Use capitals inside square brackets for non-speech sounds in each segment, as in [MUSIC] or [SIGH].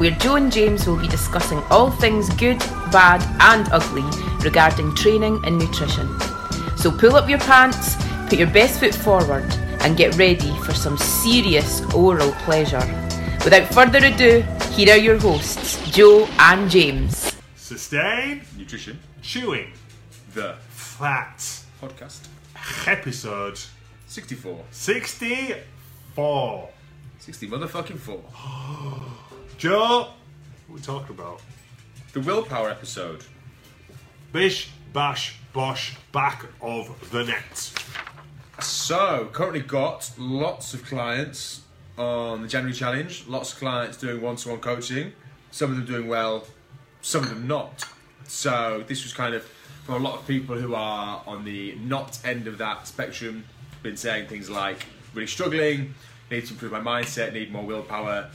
where Joe and James will be discussing all things good, bad, and ugly regarding training and nutrition. So pull up your pants, put your best foot forward, and get ready for some serious oral pleasure. Without further ado, here are your hosts, Joe and James. Sustain, Nutrition, chewing, the fat. podcast, Episode 64. 64. 60 motherfucking four. [GASPS] Joe, what are we talking about? The willpower episode. Bish, bash, bosh, back of the net. So, currently got lots of clients on the January challenge, lots of clients doing one to one coaching, some of them doing well, some of them not. So, this was kind of for a lot of people who are on the not end of that spectrum, been saying things like really struggling, need to improve my mindset, need more willpower,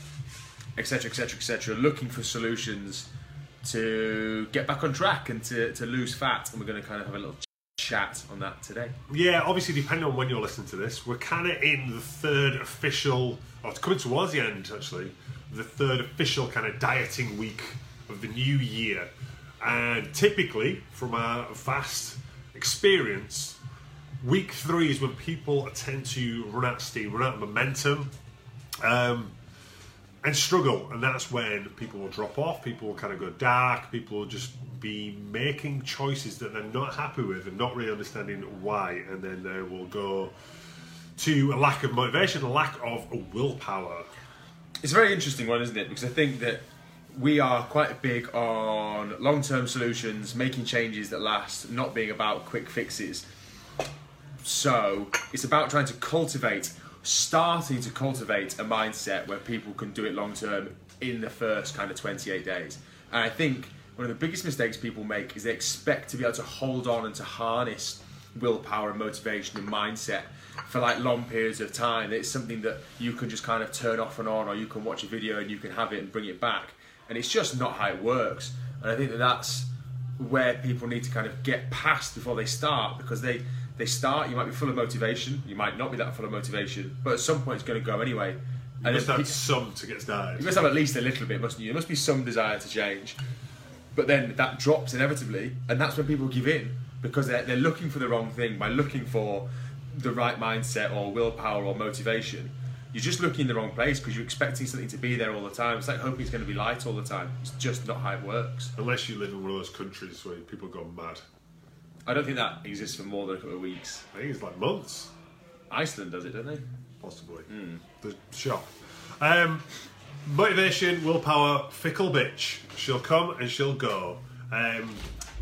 etc., etc., etc., looking for solutions to get back on track and to, to lose fat. And we're going to kind of have a little chat on that today. Yeah, obviously, depending on when you're listening to this, we're kind of in the third official, or it's coming towards the end actually, the third official kind of dieting week of the new year. And typically, from our vast experience, week three is when people tend to run out of steam, run out of momentum. Um, and struggle, and that's when people will drop off. People will kind of go dark. People will just be making choices that they're not happy with and not really understanding why, and then they will go to a lack of motivation, a lack of willpower. It's a very interesting one, isn't it? Because I think that we are quite big on long term solutions, making changes that last, not being about quick fixes. So it's about trying to cultivate, starting to cultivate a mindset where people can do it long term in the first kind of 28 days. And I think one of the biggest mistakes people make is they expect to be able to hold on and to harness willpower and motivation and mindset for like long periods of time. It's something that you can just kind of turn off and on, or you can watch a video and you can have it and bring it back. And it's just not how it works. And I think that that's where people need to kind of get past before they start because they they start. You might be full of motivation, you might not be that full of motivation, but at some point it's going to go anyway. You And must have pe- some to get started. you must have at least a little bit, mustn't you? There must be some desire to change. But then that drops inevitably, and that's when people give in because they're, they're looking for the wrong thing by looking for the right mindset or willpower or motivation. You're just looking in the wrong place because you're expecting something to be there all the time. It's like hoping it's going to be light all the time. It's just not how it works. Unless you live in one of those countries where people go mad. I don't think that exists for more than a couple of weeks. I think it's like months, Iceland does it, don't they? possibly. The shop. Um, motivation, willpower, fickle bitch. She'll come and she'll go. Um,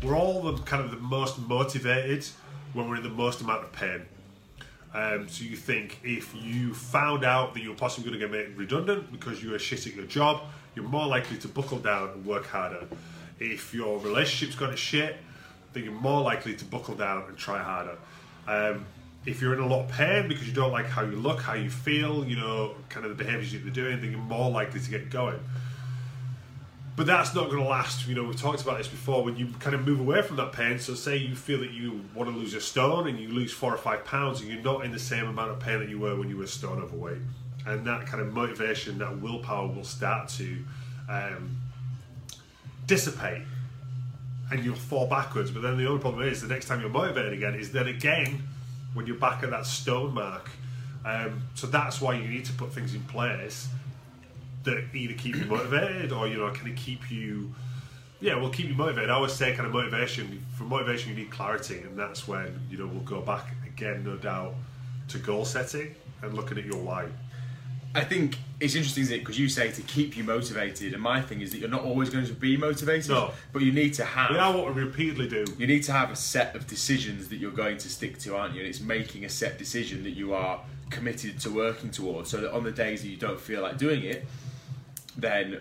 we're all the kind of the most motivated when we're in the most amount of pain. Um, so you think if you found out that you're possibly going to get made redundant because you were shit at your job, you're more likely to buckle down and work harder. If your relationship's got to shit, you're more likely to buckle down and try harder. Um, if you're in a lot of pain because you don't like how you look, how you feel, you know, kind of the behaviours you're doing, then you're more likely to get going. But that's not going to last. You know, we've talked about this before. When you kind of move away from that pain, so say you feel that you want to lose a stone and you lose four or five pounds, and you're not in the same amount of pain that you were when you were stone overweight, and that kind of motivation, that willpower, will start to um, dissipate, and you'll fall backwards. But then the only problem is the next time you're motivated again is then again when you're back at that stone mark. Um, so that's why you need to put things in place that either keep you motivated or you know kind of keep you yeah will keep you motivated i always say kind of motivation for motivation you need clarity and that's when you know we'll go back again no doubt to goal setting and looking at your why I think it's interesting, isn't it? Because you say to keep you motivated, and my thing is that you're not always going to be motivated, No. but you need to have. we are what we repeatedly do You need to have a set of decisions that you're going to stick to, aren't you? And it's making a set decision that you are committed to working towards, so that on the days that you don't feel like doing it, then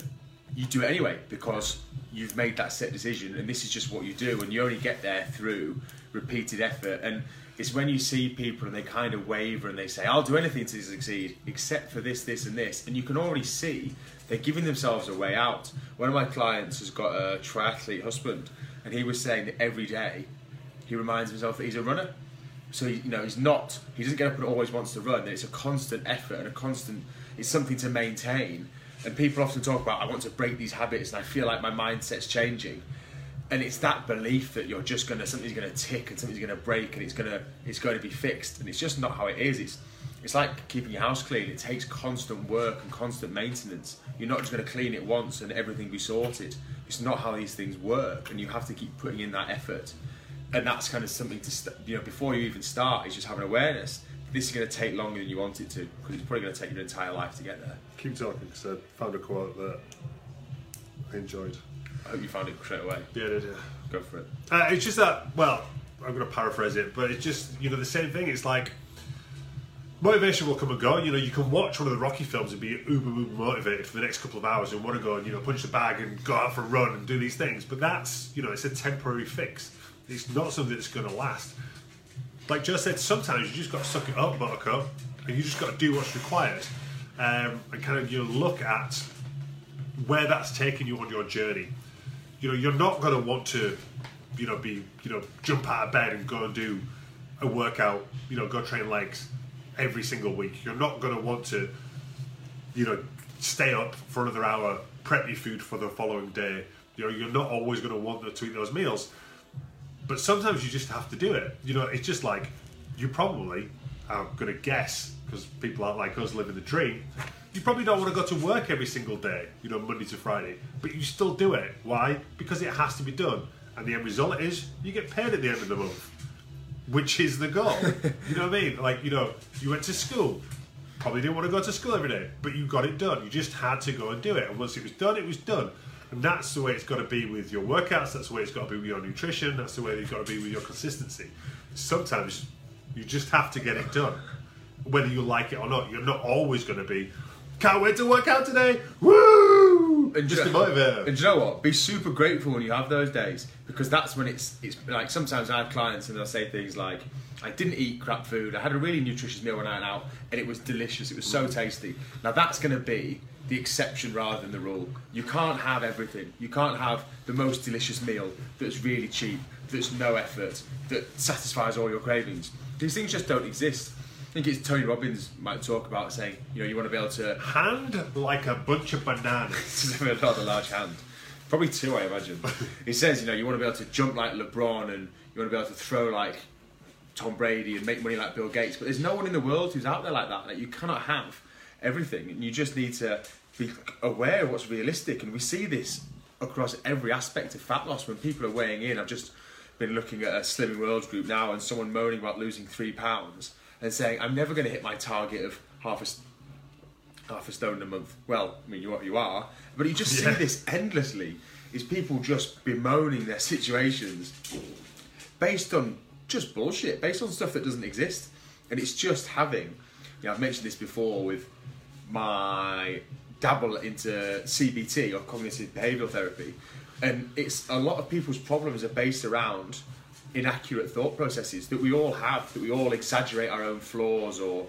you do it anyway because you've made that set decision and this is just what you do and you only get there through repeated effort and it's when you see people and they kind of waver and they say I'll do anything to succeed except for this this and this. And you can already see they're giving themselves a way out. One of my clients has got a triathlete husband and he was saying that every day he reminds himself that he's a runner. So you know he's not he doesn't get up and always wants to run it's a constant effort and a constant it's something to maintain. And people often talk about I want to break these habits and I feel like my mindset's changing and it's that belief that you're just gonna something's gonna tick and something's gonna break and it's gonna it's going to be fixed. And it's just not how it is. It's it's like keeping your house clean. It takes constant work and constant maintenance. You're not just going to clean it once and everything be sorted. It's not how these things work. And you have to keep putting in that effort. And that's kind of something to st- you know before you even start is just having awareness. This is going to take longer than you want it to because it's probably going to take your entire life to get there. Keep talking because I found a quote that I enjoyed. I hope you found it straight away Yeah, yeah, yeah. go for it Uh, it's just that, well, I'm going to paraphrase it, but it's just, you know, the same thing. It's like motivation will come and go. You know, you can watch one of the Rocky films and be uber, uber motivated for the next couple of hours and want to go and, you know, punch the bag and go out for a run and do these things. But that's, you know, it's a temporary fix. It's not something that's going to last. Like Joe said, sometimes you just got to suck it up, buttercup, and you just got to do what's required. Um, and kind of, you know, look at where that's taking you on your journey. You know, you're not going to want to, you know, be, you know, jump out of bed and go and do a workout, you know, go train legs every single week. You're not going to want to, you know, stay up for another hour, prep your food for the following day. You know, you're not always going to want to eat those meals. But sometimes you just have to do it. You know, it's just like you probably, I'm going to guess, because people aren't like us living the dream, you probably don't want to go to work every single day, you know, Monday to Friday, but you still do it. Why? Because it has to be done. And the end result is you get paid at the end of the month, which is the goal. [LAUGHS] you know what I mean? Like, you know, you went to school, probably didn't want to go to school every day, but you got it done. You just had to go and do it. And once it was done, it was done. And that's the way it's got to be with your workouts, that's the way it's got to be with your nutrition, that's the way it's got to be with your consistency. Sometimes you just have to get it done, whether you like it or not. You're not always going to be, can't wait to work out today, woo! And just you know- motivate And you know what? Be super grateful when you have those days because that's when it's it's like sometimes I have clients and they'll say things like, "I didn't eat crap food. I had a really nutritious meal when I went out, and it was delicious. It was so tasty." Now that's going to be the exception rather than the rule. You can't have everything. You can't have the most delicious meal that's really cheap, that's no effort, that satisfies all your cravings. These things just don't exist. I think it's Tony Robbins might talk about saying, you know, you want to be able to Hand like a bunch of bananas. [LAUGHS] a rather large hand. Probably two, I imagine. [LAUGHS] He says, you know, you want to be able to jump like LeBron and you want to be able to throw like Tom Brady and make money like Bill Gates. But there's no one in the world who's out there like that. Like you cannot have everything, and you just need to be aware of what's realistic. And we see this across every aspect of fat loss when people are weighing in. I've just been looking at a Slimming World group now, and someone moaning about losing three pounds and saying, "I'm never going to hit my target of half a." half a stone a month. Well, I mean, you are, you are, but you just Yeah. see this endlessly. Is people just bemoaning their situations based on just bullshit, based on stuff that doesn't exist, and it's just having. You know, I've mentioned this before with my dabble into CBT or cognitive behavioural therapy, and it's a lot of people's problems are based around inaccurate thought processes that we all have, that we all exaggerate our own flaws or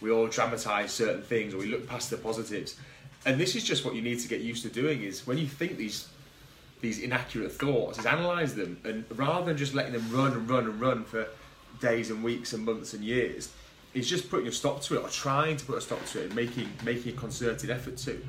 we all dramatize certain things or we look past the positives. And this is just what you need to get used to doing is when you think these these inaccurate thoughts is analyze them and rather than just letting them run and run and run for days and weeks and months and years, is just putting a stop to it or trying to put a stop to it and making making a concerted effort to.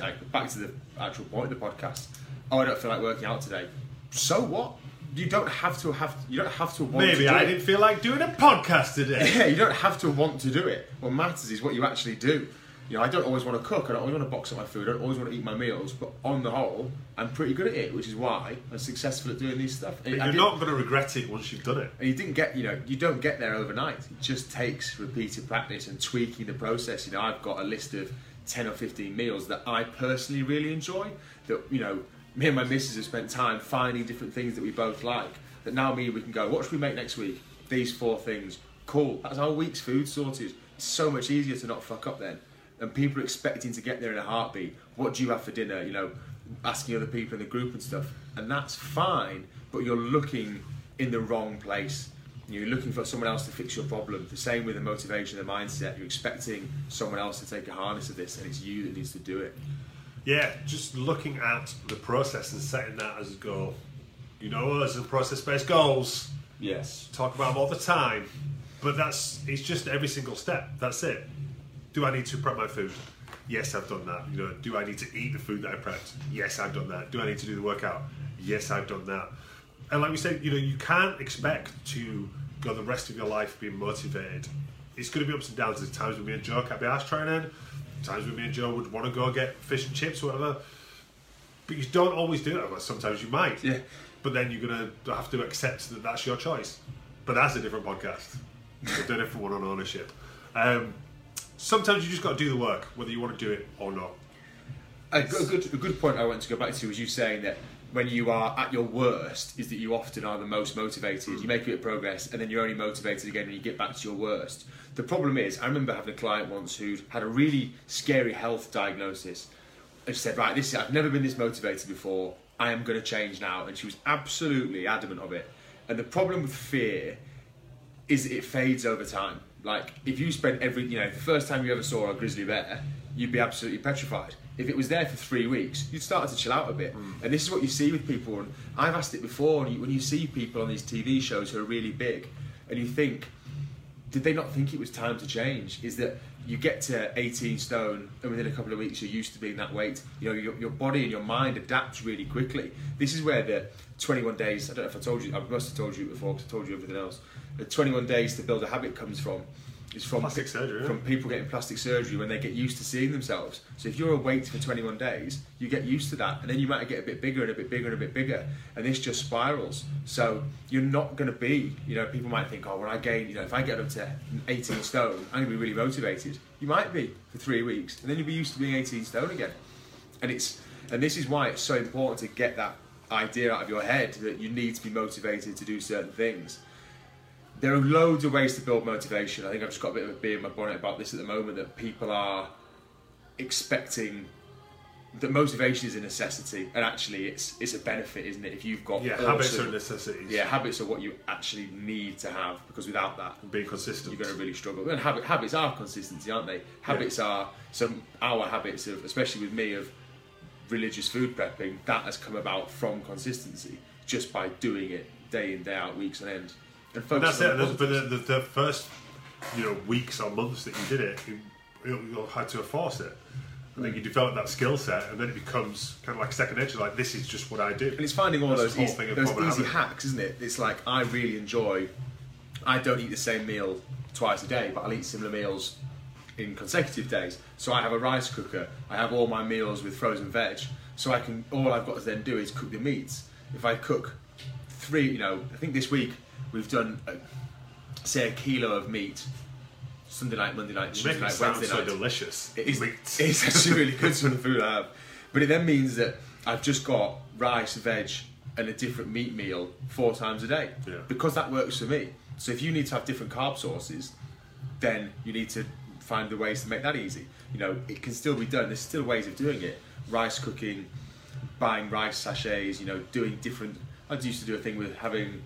Like, [LAUGHS] back to the actual point of the podcast. Oh, I don't feel like working out today. So what? You don't have to have. You don't have to want. Maybe to I it. didn't feel like doing a podcast today. [LAUGHS] Yeah, you don't have to want to do it. What matters is what you actually do. You know, I don't always want to cook. I don't always want to box up my food. I don't always want to eat my meals. But on the whole, I'm pretty good at it, which is why I'm successful at doing these stuff. And I You're not going to regret it once you've done it. and you didn't get, you know, you don't get there overnight. It just takes repeated practice and tweaking the process. You know, I've got a list of 10 or 15 meals that I personally really enjoy. That, you know, me and my missus have spent time finding different things that we both like. That now me, we can go, what should we make next week? These four things. Cool. That's our week's food sorted. It's so much easier to not fuck up then. and people are expecting to get there in a heartbeat. What do you have for dinner? You know, asking other people in the group and stuff, and that's fine. But you're looking in the wrong place. You're looking for someone else to fix your problem. The same with the motivation, the mindset. You're expecting someone else to take a harness of this, and it's you that needs to do it. Yeah, just looking at the process and setting that as a goal. You know, as a process-based goals. Yes. talk about them all the time, but that's it's just every single step. That's it. Do I need to prep my food? Yes, I've done that. You know, do I need to eat the food that I prepped? Yes, I've done that. Do I need to do the workout? Yes, I've done that. And like we said, you know, you can't expect to go the rest of your life being motivated. It's going to be ups and downs. There's times when me and Joe can't be asked training. Times when me and Joe would want to go get fish and chips or whatever. But you don't always do it. Sometimes you might. Yeah. But then you're to have to accept that that's your choice. But that's a different podcast. We'll do a different one on ownership. Um, sometimes you just got to do the work, whether you want to do it or not. A good, a good point I want to go back to was you saying that when you are at your worst, is that you often are the most motivated. You make a bit of progress, and then you're only motivated again when you get back to your worst. The problem is, I remember having a client once who'd had a really scary health diagnosis, and she said, "Right, this is, I've never been this motivated before. I am going to change now," and she was absolutely adamant of it. And the problem with fear is it fades over time. Like if you spent every, you know, the first time you ever saw a grizzly bear, you'd be absolutely petrified. If it was there for three weeks, you'd start to chill out a bit. Mm. And this is what you see with people. And I've asked it before. And you, when you see people on these TV shows who are really big, and you think, did they not think it was time to change? Is that you get to 18 stone and within a couple of weeks you're used to being that weight. You know, your, your body and your mind adapts really quickly. This is where the 21 days, I don't know if I told you, I must have told you before because I told you everything else. The 21 days to build a habit comes from. Is from Plastic surgery, from people getting plastic surgery when they get used to seeing themselves. So if you're a weight for 21 days, you get used to that, and then you might get a bit bigger and a bit bigger and a bit bigger, and this just spirals. So you're not going to be, you know, people might think, oh, when I gain, you know, if I get up to 18 stone, I'm going to be really motivated. You might be for three weeks, and then you'll be used to being 18 stone again. And it's, and this is why it's so important to get that idea out of your head that you need to be motivated to do certain things there are loads of ways to build motivation. I think I've just got a bit of a bee in my bonnet about this at the moment that people are expecting that motivation is a necessity, and actually it's it's a benefit, isn't it? If you've got Yeah, awesome- habits are necessities. yeah, habits are what you actually need to have because without that, Being consistent. you're going to really struggle. And habit, habits are consistency, aren't they? Habits are some our habits of, especially with me, of religious food prepping. That has come about from consistency, just by doing it day in day out, weeks on end. That's it. but the, the, the first, you know, weeks or months that you did it, you, you, had to enforce it. And then you develop that skill set, and then it becomes kind of like second nature. Like this is just what I do. And it's finding all That's those, the easy, thing those easy hacks, isn't it? It's like I really enjoy. I don't eat the same meal twice a day, but I'll eat similar meals in consecutive days. So I have a rice cooker. I have all my meals with frozen veg. So I can all I've got to then do is cook the meats. If I cook three, you know, I think this week we've done, uh say, a kilo of meat. Sunday night, Monday night, Tuesday night, Wednesday so night. delicious. It is, Meat. [LAUGHS] it's actually really good some of the food I have. But it then means that I've just got rice, veg, and a different meat meal four times a day. Yeah. Because that works for me. So if you need to have different carb sources, then you need to find the ways to make that easy. You know, it can still be done. There's still ways of doing it. Rice cooking, buying rice sachets, you know, doing different. I used to do a thing with having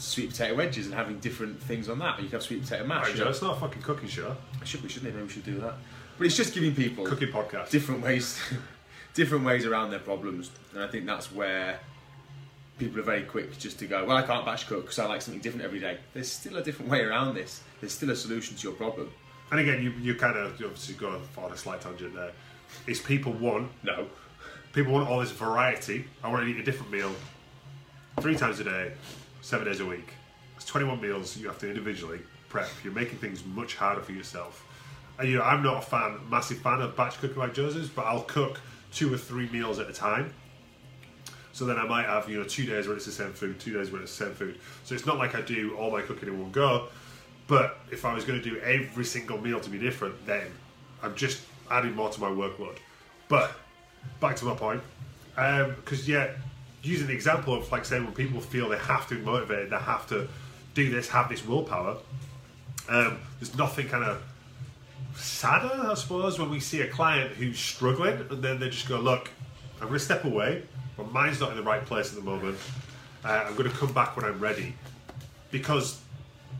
sweet potato wedges and having different things on that. You can have sweet potato mash. Right, Joe, it's not a fucking cooking show. Should we? Shouldn't it? Maybe we should do that. But it's just giving people Cooking podcast. different ways, [LAUGHS] different ways around their problems, and I think that's where people are very quick just to go. Well, I can't batch cook because I like something different every day. There's still a different way around this. There's still a solution to your problem. And again, you, you kind of you obviously go on a slight tangent there. Is people want No. people want all this variety. I want to eat a different meal three times a day, seven days a week. It's 21 meals you have to individually prep. You're making things much harder for yourself. And, you know, I'm not a fan, massive fan of batch cooking like Joseph's, but I'll cook two or three meals at a time. So then I might have, you know, two days when it's the same food, two days when it's the same food. So it's not like I do all my cooking in one go. But if I was going to do every single meal to be different, then I'm just adding more to my workload. But back to my point, um, because yeah, using the example of like saying when people feel they have to be motivated, they have to do this, have this willpower. Um, there's nothing kind of sadder, I suppose, when we see a client who's struggling and then they just go, look, I'm going to step away. My mind's not in the right place at the moment. Uh, I'm going to come back when I'm ready. Because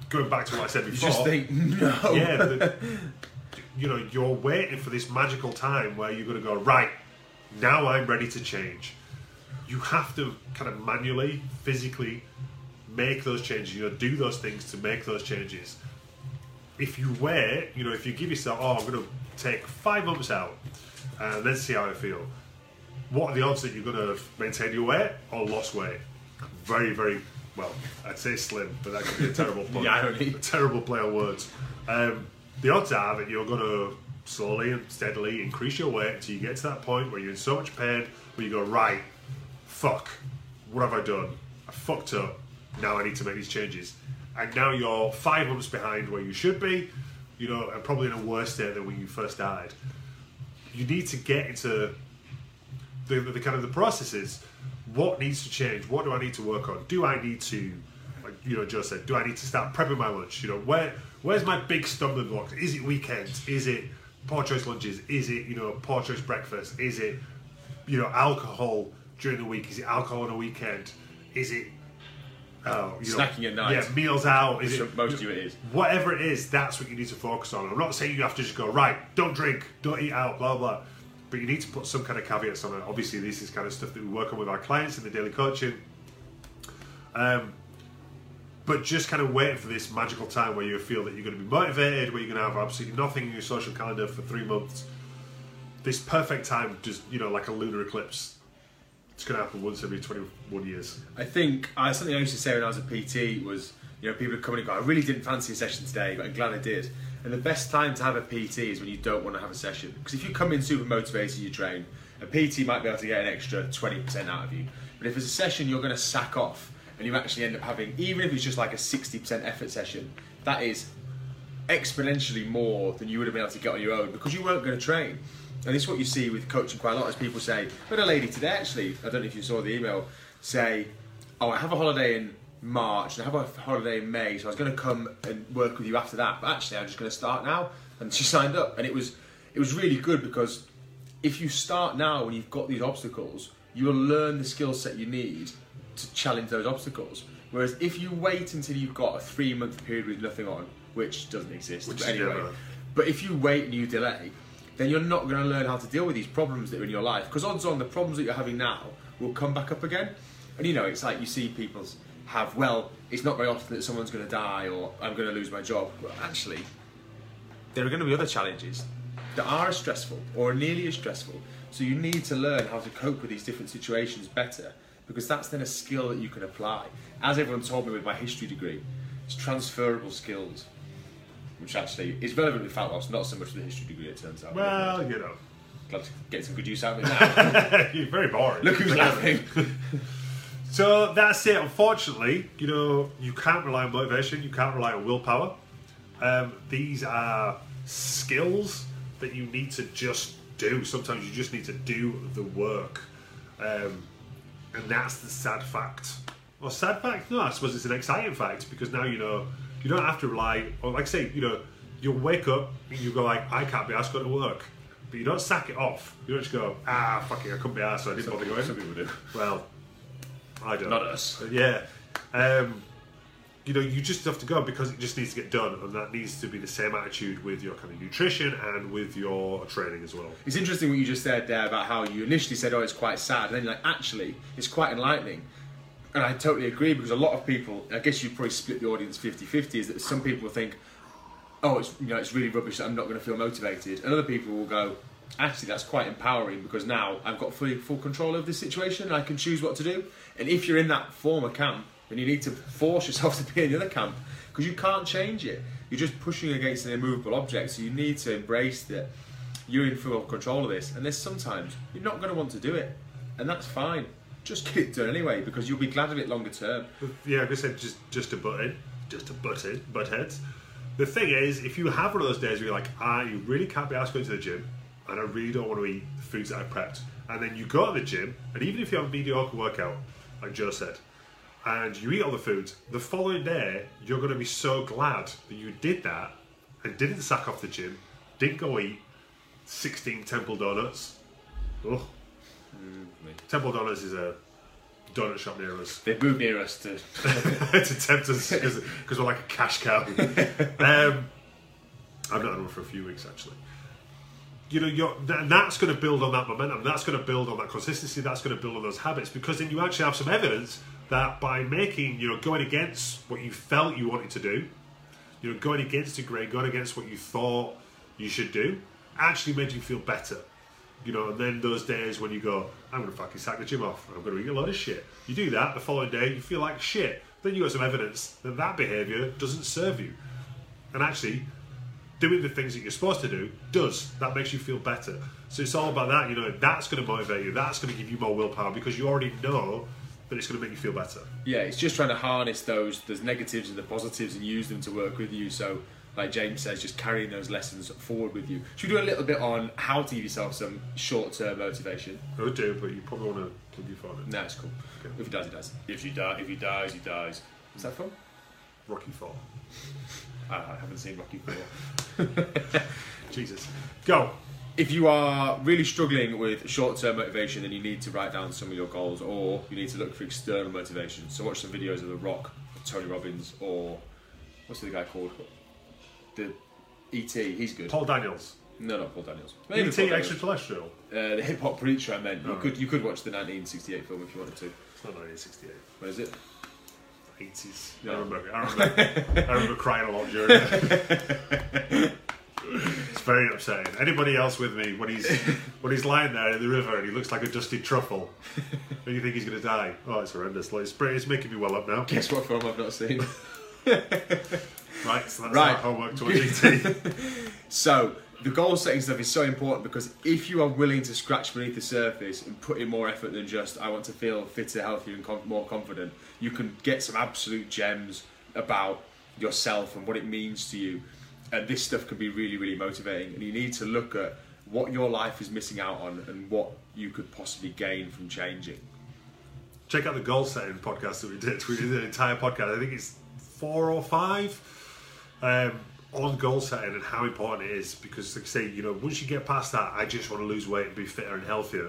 going back to what I said You before, just think, no. yeah, the, [LAUGHS] you know, you're waiting for this magical time where you're going to go, right, now I'm ready to change. You have to kind of manually, physically make those changes, you know, do those things to make those changes. If you wait, you know, if you give yourself, oh, I'm going to take five months out and then see how I feel, what are the odds that you're going to maintain your weight or lost weight? Very, very, well, I'd say slim, but that could be a terrible [LAUGHS] irony. A terrible play on words. Um, the odds are that you're going to slowly and steadily increase your weight until you get to that point where you're in so much pain where you go, right, fuck, what have I done? I fucked up. Now I need to make these changes. And now you're five months behind where you should be, you know, and probably in a worse state than when you first started. You need to get into the, the kind of the processes. What needs to change? What do I need to work on? Do I need to, like you know, Joe said, do I need to start prepping my lunch? You know, where where's my big stumbling blocks? Is it weekends? Is it poor choice lunches? Is it you know poor choice breakfast? Is it you know alcohol during the week? Is it alcohol on a weekend? Is it uh, you know, Snacking at night. Yeah, meals out. Is it most of you it is. whatever it is, that's what you need to focus on. I'm not saying you have to just go right, don't drink, don't eat out, blah blah. But you need to put some kind of caveats on it. Obviously, this is kind of stuff that we work on with our clients in the daily coaching. Um, but just kind of waiting for this magical time where you feel that you're going to be motivated, where you're going to have absolutely nothing in your social calendar for three months. This perfect time, just you know, like a lunar eclipse. It's going to happen once every 21 years. I think uh, something I used to say when I was a PT was, you know, people would come in and go, I really didn't fancy a session today, but I'm glad I did. And the best time to have a PT is when you don't want to have a session. Because if you come in super motivated, you train, a PT might be able to get an extra 20% out of you. But if it's a session you're going to sack off and you actually end up having, even if it's just like a 60% effort session, that is exponentially more than you would have been able to get on your own because you weren't going to train. And this is what you see with coaching quite a lot is people say, but a lady today actually, I don't know if you saw the email, say, oh, I have a holiday in March and I have a holiday in May, so I was going to come and work with you after that, but actually I'm just going to start now. And she [LAUGHS] signed up, and it was it was really good because if you start now when you've got these obstacles, you will learn the skill set you need to challenge those obstacles. Whereas if you wait until you've got a three month period with nothing on, which doesn't exist, Which but anyway, but if you wait and you delay, then you're not going to learn how to deal with these problems that are in your life. Because odds on the problems that you're having now will come back up again. And you know, it's like you see people have, well, it's not very often that someone's going to die or I'm going to lose my job. But actually, there are going to be other challenges that are stressful or nearly as stressful. So you need to learn how to cope with these different situations better because that's then a skill that you can apply. As everyone told me with my history degree, it's transferable skills, which actually is relevant with fat loss, not so much with the history degree, it turns out. Well, you know, Glad to get some good use out of it now. [LAUGHS] you're very boring. Look who's laughing. [LAUGHS] So that's it. Unfortunately, you know, you can't rely on motivation. You can't rely on willpower. Um, these are skills that you need to just do. Sometimes you just need to do the work, um, and that's the sad fact. Well, sad fact? No, I suppose it's an exciting fact because now you know you don't have to rely. Or like I say, you know, you'll wake up and you go like, I can't be asked to go to work. But you don't sack it off. You don't just go, ah, fuck it, I couldn't be asked, so I didn't bother going. Some people do. Well, I don't. Not us. Yeah. Um, you know, you just have to go because it just needs to get done, and that needs to be the same attitude with your kind of nutrition and with your training as well. It's interesting what you just said there about how you initially said, "Oh, it's quite sad," and then you're like, "Actually, it's quite enlightening." And I totally agree because a lot of people, I guess you probably split the audience 50-50, is that some people think, "Oh, it's you know, it's really rubbish that I'm not going to feel motivated," and other people will go, "Actually, that's quite empowering because now I've got fully full control of this situation and I can choose what to do." And if you're in that former camp, then you need to force yourself [LAUGHS] to be in the other camp because you can't change it. You're just pushing against an immovable object, so you need to embrace that you're in full control of this. And there's sometimes you're not going to want to do it, and that's fine. Just get it done anyway because you'll be glad of it longer term. Yeah, like I said, just just to butt in, just a butt in, butt heads. The thing is, if you have one of those days where you're like, I you really can't be asked going to the gym, and I really don't want to eat the foods that I prepped, and then you go to the gym, and even if you have a mediocre workout, like Joe said, and you eat all the foods, the following day you're going to be so glad that you did that and didn't sack off the gym didn't go eat 16 Temple Donuts. Oh. Temple Donuts is a donut shop near us. They've moved near us to. [LAUGHS] to tempt us because we're like a cash cow. [LAUGHS] um, I've not had one for a few weeks actually. You know, you're, th- that's going to build on that momentum. That's going to build on that consistency. That's going to build on those habits because then you actually have some evidence that by making, you know, going against what you felt you wanted to do, you know, going against the grade, going against what you thought you should do, actually made you feel better. You know, and then those days when you go, I'm going to fucking sack the gym off, I'm going to eat a lot of shit. You do that, the following day you feel like shit. Then you got some evidence that that behaviour doesn't serve you. And actually, doing the things that you're supposed to do does. That makes you feel better. So it's all about that, you know, that's going to motivate you, that's going to give you more willpower because you already know that it's going to make you feel better. Yeah, it's just trying to harness those those negatives and the positives and use them to work with you. So, like James says, just carrying those lessons forward with you. Should we do a little bit on how to give yourself some short term motivation? I would do, but you probably want to plug your phone in. No, it's cool. If he does, he does. If he die, if he dies, he dies. Is that fun? Rocky Four. I I haven't seen Rocky Four. [LAUGHS] Jesus. Go. If you are really struggling with short term motivation, then you need to write down some of your goals or you need to look for external motivation. So, watch some videos of The Rock, Tony Robbins, or what's the guy called? The ET, he's good. Paul Daniels. No, not Paul Daniels. ET Maybe Paul Daniels. extraterrestrial. Uh, the hip hop preacher, I meant. You Oh. could you could watch the 1968 film if you wanted to. It's not 1968. What is it? 80s. Yeah. I remember. I remember, I remember crying a lot during it. [LAUGHS] It's very upsetting. Anybody else with me when he's when he's lying there in the river and he looks like a dusty truffle, and you think he's going to die? Oh, it's horrendous. Like, it's, pretty- it's making me well up now. Guess what film I've not seen? [LAUGHS] Right, so that's Right. homework to watch ET. [LAUGHS] [LAUGHS] So the goal setting stuff is so important because if you are willing to scratch beneath the surface and put in more effort than just I want to feel fitter, healthier, and com- more confident, you can get some absolute gems about yourself and what it means to you. And this stuff can be really, really motivating. And you need to look at what your life is missing out on and what you could possibly gain from changing. Check out the goal setting podcast that we did. We did the entire podcast. I think it's four or five um, on goal setting and how important it is. Because, like I say, you know, once you get past that, I just want to lose weight and be fitter and healthier.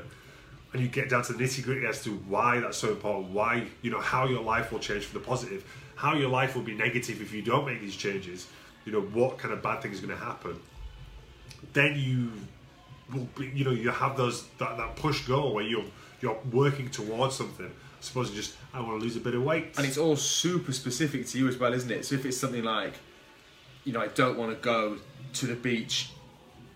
And you get down to the nitty gritty as to why that's so important. Why, you know, how your life will change for the positive. How your life will be negative if you don't make these changes. You know, what kind of bad things are going to happen. Then you will be, you know, you have those that, that push goal where you're you're working towards something. You just I want to lose a bit of weight. And it's all super specific to you as well, isn't it? So if it's something like, you know, I don't want to go to the beach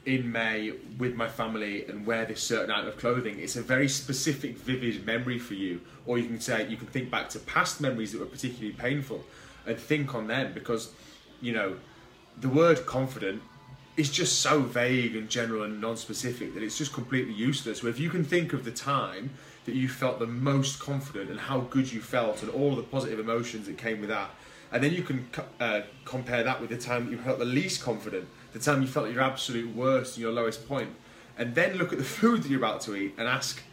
in May with my family and wear this certain item of clothing, it's a very specific, vivid memory for you. Or you can say you can think back to past memories that were particularly painful and think on them because, you know, the word confident is just so vague and general and non-specific that it's just completely useless. Where if you can think of the time that you felt the most confident and how good you felt and all the positive emotions that came with that, and then you can uh, compare that with the time that you felt the least confident, the time you felt your absolute worst your lowest point, and then look at the food that you're about to eat and ask,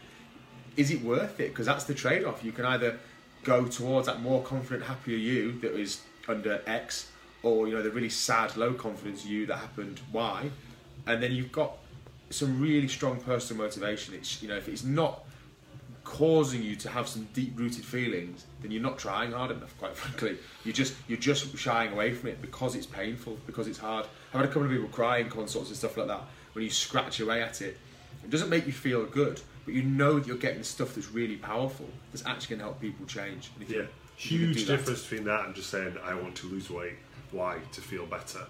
is it worth it? Because that's the trade-off. You can either go towards that more confident, happier you that is under X, or you know the really sad, low confidence you that happened Y, and then you've got some really strong personal motivation. It's you know if it's not causing you to have some deep-rooted feelings, then you're not trying hard enough. Quite [LAUGHS] frankly, you're just you're just shying away from it because it's painful, because it's hard. I've had a couple of people cry in concerts and stuff like that when you scratch away at it. It doesn't make you feel good, but you know that you're getting stuff that's really powerful. That's actually going to help people change. And if yeah, you huge difference between that and just saying I want to lose weight. Why to feel better?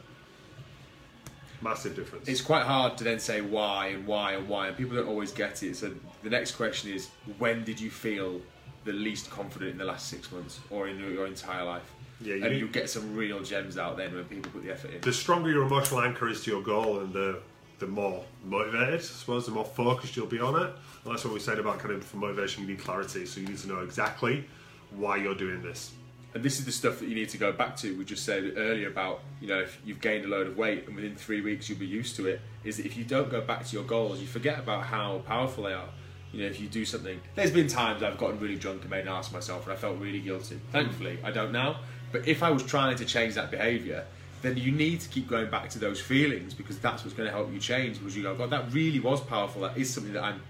Massive difference. It's quite hard to then say why and why and why, and people don't always get it. So the next question is, when did you feel the least confident in the last six months or in your, entire life? Yeah, you and you'll get some real gems out then when people put the effort in. the stronger your emotional anchor is to your goal and the the more motivated, I suppose, the more focused you'll be on it. And that's what we said about kind of for motivation, you need clarity. So you need to know exactly why you're doing this. And this is the stuff that you need to go back to. We just said earlier about, you know, if you've gained a load of weight and within three weeks you'll be used to it, is that if you don't go back to your goals, you forget about how powerful they are. You know, if you do something, there's been times I've gotten really drunk and made an ass of myself and I felt really guilty. Thankfully, I don't now. But if I was trying to change that behaviour, then you need to keep going back to those feelings because that's what's going to help you change. Because you go, God, that really was powerful. That is something that I'm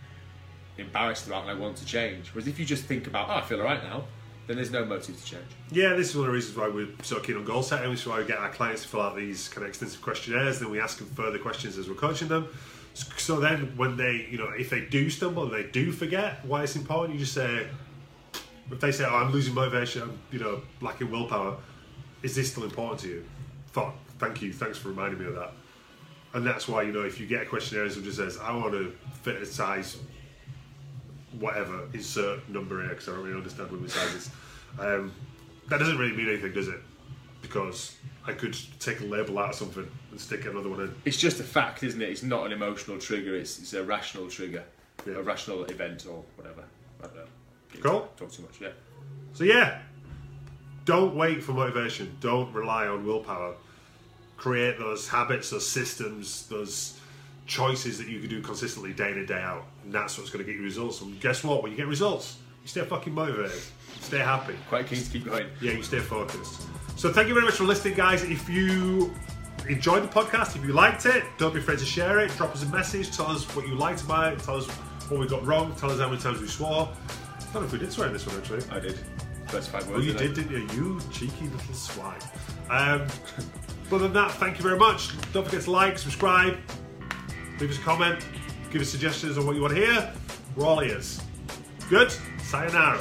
embarrassed about and I want to change. Whereas if you just think about, oh, I feel alright now, then there's no motive to change. Yeah, this is one of the reasons why we're so keen on goal setting. This is why we get our clients to fill out these kind of extensive questionnaires. Then we ask them further questions as we're coaching them. So then, when they, you know, if they do stumble and they do forget why it's important, you just say, if they say, "Oh, I'm losing motivation, I'm, you know, lacking willpower," is this still important to you? Thought, thank you, thanks for reminding me of that. And that's why you know, if you get a questionnaire that just says, "I want to fit a size whatever, insert number here because I don't really understand women's sizes. Um, that doesn't really mean anything, does it? Because I could take a label out of something and stick another one in. It's just a fact, isn't it? It's not an emotional trigger. It's, it's a rational trigger, Yeah. a rational event or whatever. I don't know. Cool. Talk too much. Yeah. So yeah, don't wait for motivation. Don't rely on willpower. Create those habits, those systems, those choices that you can do consistently day in and day out. And that's what's going to get you results. And guess what? When you get results, you stay fucking motivated. Stay happy. Quite keen to keep going. Yeah, you stay focused. So thank you very much for listening, guys. If you enjoyed the podcast, if you liked it, don't be afraid to share it. Drop us a message. Tell us what you liked about it. Tell us what we got wrong. Tell us how many times we swore. I don't know if we did swear in this one actually. I did. First five words. Oh, you did, I? didn't you? You cheeky little swine. Um, [LAUGHS] other than that, thank you very much. Don't forget to like, subscribe, leave us a comment, give us suggestions on what you want to hear. We're all ears. Good? Sayonara.